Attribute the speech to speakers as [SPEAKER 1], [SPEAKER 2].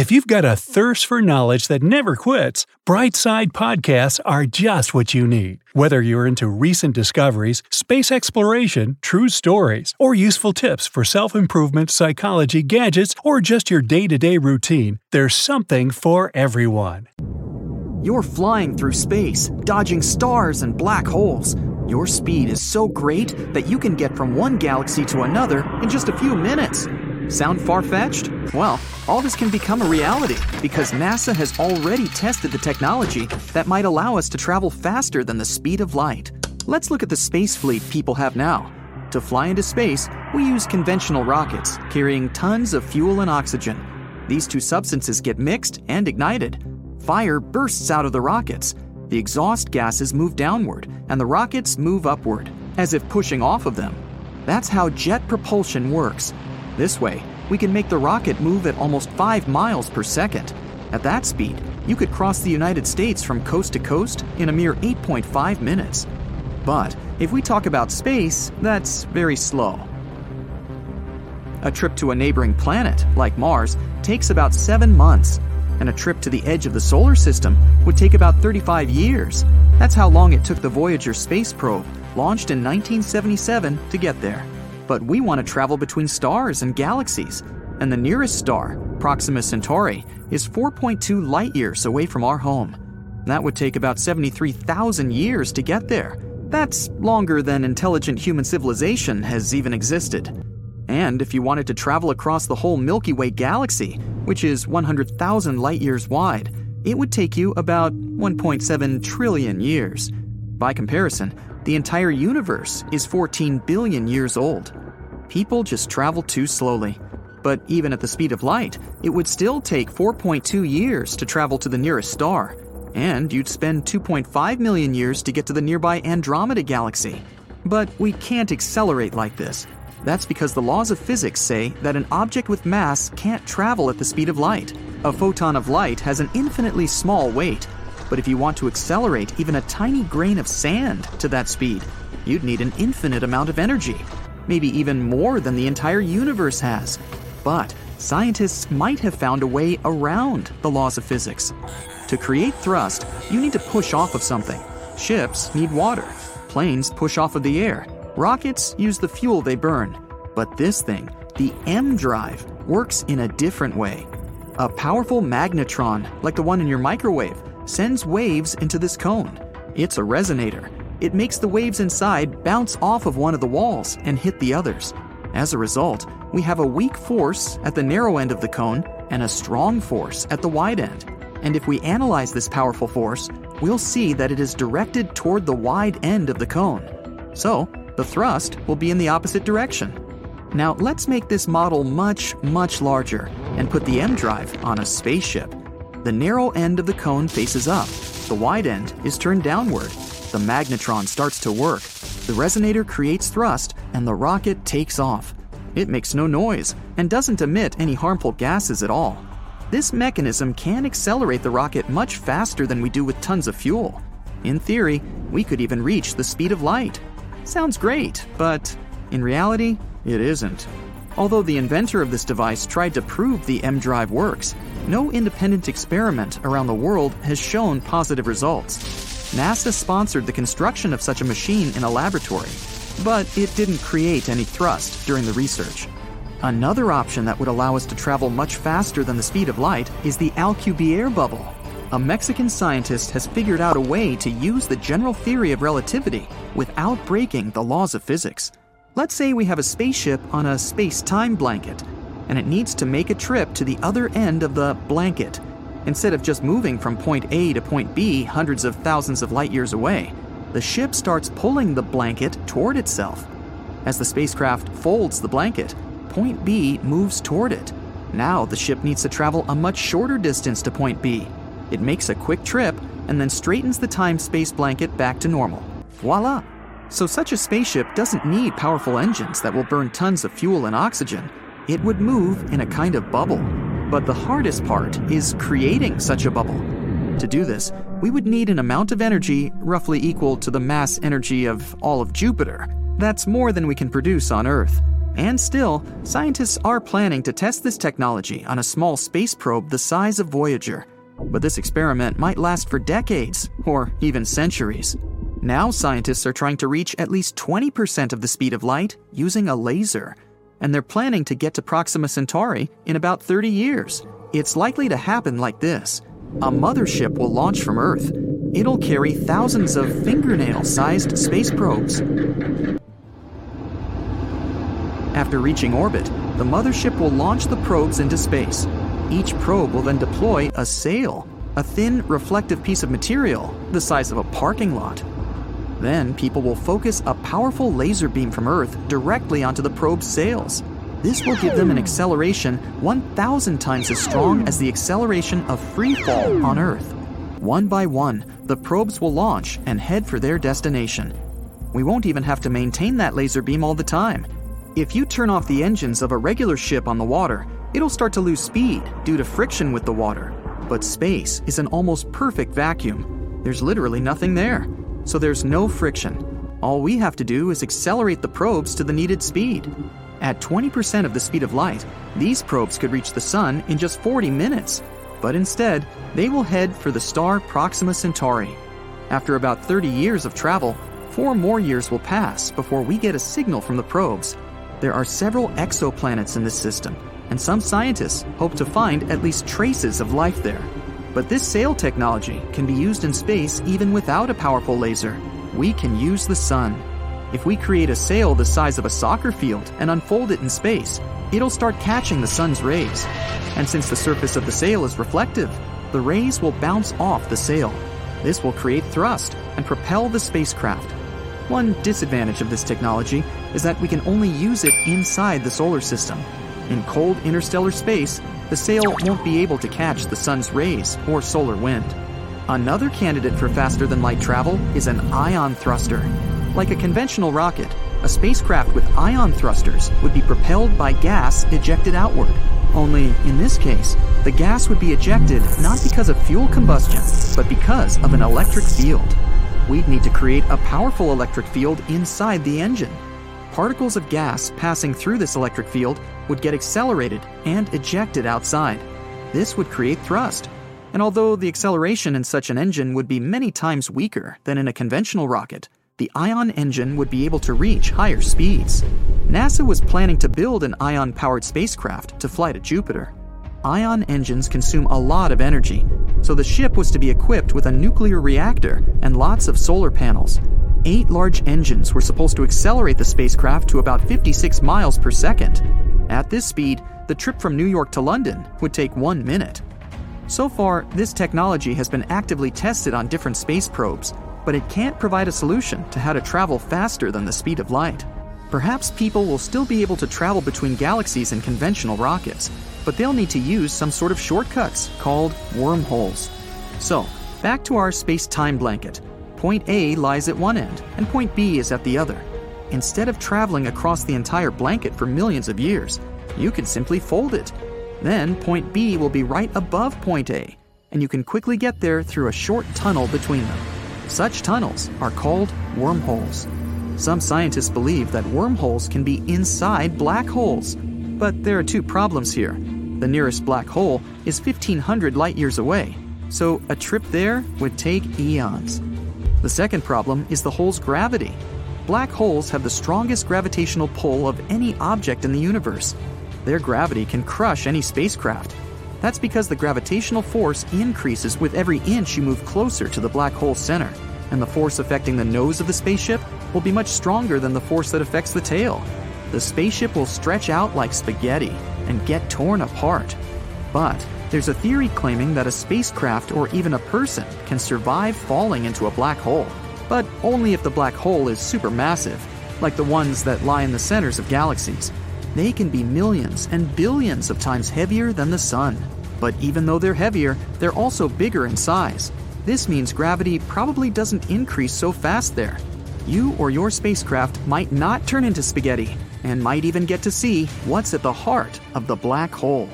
[SPEAKER 1] If you've got a thirst for knowledge that never quits, Brightside Podcasts are just what you need. Whether you're into recent discoveries, space exploration, true stories, or useful tips for self improvement, psychology, gadgets, or just your day to day routine, there's something for everyone.
[SPEAKER 2] You're flying through space, dodging stars and black holes. Your speed is so great that you can get from one galaxy to another in just a few minutes. Sound far fetched? Well, all this can become a reality because NASA has already tested the technology that might allow us to travel faster than the speed of light. Let's look at the space fleet people have now. To fly into space, we use conventional rockets carrying tons of fuel and oxygen. These two substances get mixed and ignited. Fire bursts out of the rockets. The exhaust gases move downward, and the rockets move upward, as if pushing off of them. That's how jet propulsion works. This way, we can make the rocket move at almost 5 miles per second. At that speed, you could cross the United States from coast to coast in a mere 8.5 minutes. But if we talk about space, that's very slow. A trip to a neighboring planet, like Mars, takes about 7 months, and a trip to the edge of the solar system would take about 35 years. That's how long it took the Voyager space probe, launched in 1977, to get there but we want to travel between stars and galaxies, and the nearest star, Proxima Centauri, is 4.2 light years away from our home. That would take about 73,000 years to get there. That's longer than intelligent human civilization has even existed. And if you wanted to travel across the whole Milky Way galaxy, which is 100,000 light years wide, it would take you about 1.7 trillion years. By comparison, the entire universe is 14 billion years old. People just travel too slowly. But even at the speed of light, it would still take 4.2 years to travel to the nearest star, and you'd spend 2.5 million years to get to the nearby Andromeda galaxy. But we can't accelerate like this. That's because the laws of physics say that an object with mass can't travel at the speed of light. A photon of light has an infinitely small weight, but if you want to accelerate even a tiny grain of sand to that speed, you'd need an infinite amount of energy, maybe even more than the entire universe has. But scientists might have found a way around the laws of physics. To create thrust, you need to push off of something. Ships need water. Planes push off of the air. Rockets use the fuel they burn. But this thing, the EM drive, works in a different way. A powerful magnetron, like the one in your microwave, sends waves into this cone. It's a resonator. It makes the waves inside bounce off of one of the walls and hit the others. As a result, we have a weak force at the narrow end of the cone and a strong force at the wide end. And if we analyze this powerful force, we'll see that it is directed toward the wide end of the cone. So, the thrust will be in the opposite direction. Now, let's make this model much, much larger and put the EM drive on a spaceship. The narrow end of the cone faces up. The wide end is turned downward. The magnetron starts to work. The resonator creates thrust, and the rocket takes off. It makes no noise and doesn't emit any harmful gases at all. This mechanism can accelerate the rocket much faster than we do with tons of fuel. In theory, we could even reach the speed of light. Sounds great, but in reality, it isn't. Although the inventor of this device tried to prove the EM drive works, no independent experiment around the world has shown positive results. NASA sponsored the construction of such a machine in a laboratory, but it didn't create any thrust during the research. Another option that would allow us to travel much faster than the speed of light is the Alcubierre bubble. A Mexican scientist has figured out a way to use the general theory of relativity without breaking the laws of physics. Let's say we have a spaceship on a space time blanket and it needs to make a trip to the other end of the blanket. Instead of just moving from point A to point B hundreds of thousands of light years away, the ship starts pulling the blanket toward itself. As the spacecraft folds the blanket, point B moves toward it. Now the ship needs to travel a much shorter distance to point B. It makes a quick trip and then straightens the time space blanket back to normal. Voila! So, such a spaceship doesn't need powerful engines that will burn tons of fuel and oxygen it would move in a kind of bubble. But the hardest part is creating such a bubble. To do this, we would need an amount of energy roughly equal to the mass energy of all of Jupiter. That's more than we can produce on Earth. And still, scientists are planning to test this technology on a small space probe the size of Voyager. But this experiment might last for decades, or even centuries. Now, scientists are trying to reach at least 20% of the speed of light using a laser. And they're planning to get to Proxima Centauri in about 30 years. It's likely to happen like this a mothership will launch from Earth. It'll carry thousands of fingernail sized space probes. After reaching orbit, the mothership will launch the probes into space. Each probe will then deploy a sail, a thin, reflective piece of material the size of a parking lot. Then people will focus a powerful laser beam from Earth directly onto the probe's sails. This will give them an hmm. acceleration 1,000 times as strong hmm. as the acceleration of free fall on Earth. One by one, the probes will launch and head for their destination. We won't even have to maintain that laser beam all the time. If you turn off the engines of a regular ship on the water, it'll start to lose speed due to friction with the water. But space is an almost perfect vacuum. There's literally nothing there, so there's no friction. All we have to do is accelerate the probes to the needed speed. At 20% of the speed of light, these probes could reach the Sun in just 40 minutes. But instead, they will head for the star Proxima Centauri. After about 30 years of travel, four more years will pass before we get a signal from the probes there are several exoplanets in this system, and some scientists hope to find at least traces of life there. But this sail technology can be used in space even without a powerful laser. We can use the sun. If we create a sail the size of a soccer field and unfold it in space, it'll start catching the sun's rays. And since the surface of the sail is reflective, the rays will bounce off the sail. This will create thrust and propel the spacecraft. One disadvantage of this technology is that we can only use it inside the solar system. In cold interstellar space, the sail won't be able to catch the sun's rays or solar wind. Another candidate for faster than light travel is an ion thruster. Like a conventional rocket, a spacecraft with ion thrusters would be propelled by gas ejected outward. Only, in this case, the gas would be ejected not because of fuel combustion, but because of an electric field we'd need to create a powerful electric field inside the engine. Particles of gas passing through this electric field would get accelerated and ejected outside. This would create thrust. And although the acceleration in such an engine would be many times weaker than in a conventional rocket, the ion engine would be able to reach higher speeds. NASA was planning to build an ion powered spacecraft to fly to Jupiter. Ion engines consume a lot of energy, so the ship was to be equipped with a nuclear reactor and lots of solar panels. Eight large engines were supposed to accelerate the spacecraft to about 56 miles per second. At this speed, the trip from New York to London would take one minute. So far, this technology has been actively tested on different space probes, but it can't provide a solution to how to travel faster than the speed of light. Perhaps people will still be able to travel between galaxies in conventional rockets, but they'll need to use some sort of shortcuts called wormholes. So, back to our space time blanket. Point A lies at one end, and point B is at the other. Instead of traveling across the entire blanket for millions of years, you can simply fold it. Then point B will be right above point A, and you can quickly get there through a short tunnel between them. Such tunnels are called wormholes. Some scientists believe that wormholes can be inside black holes. But there are two problems here. The nearest black hole is 1500 light years away, so a trip there would take eons. The second problem is the hole's gravity. Black holes have the strongest gravitational pull of any object in the universe. Their gravity can crush any spacecraft. That's because the gravitational force increases with every inch you move closer to the black hole center, and the force affecting the nose of the spaceship will be much stronger than the force that affects the tail. The spaceship will stretch out like spaghetti and get torn apart. But there's a theory claiming that a spacecraft or even a person can survive falling into a black hole, but only if the black hole is supermassive, like the ones that lie in the centers of galaxies. They can be millions and billions of times heavier than the Sun. But even though they're heavier, they're also bigger in size. This means gravity probably doesn't increase so fast there. You or your spacecraft might not turn into spaghetti, and might even get to see what's at the heart of the black hole.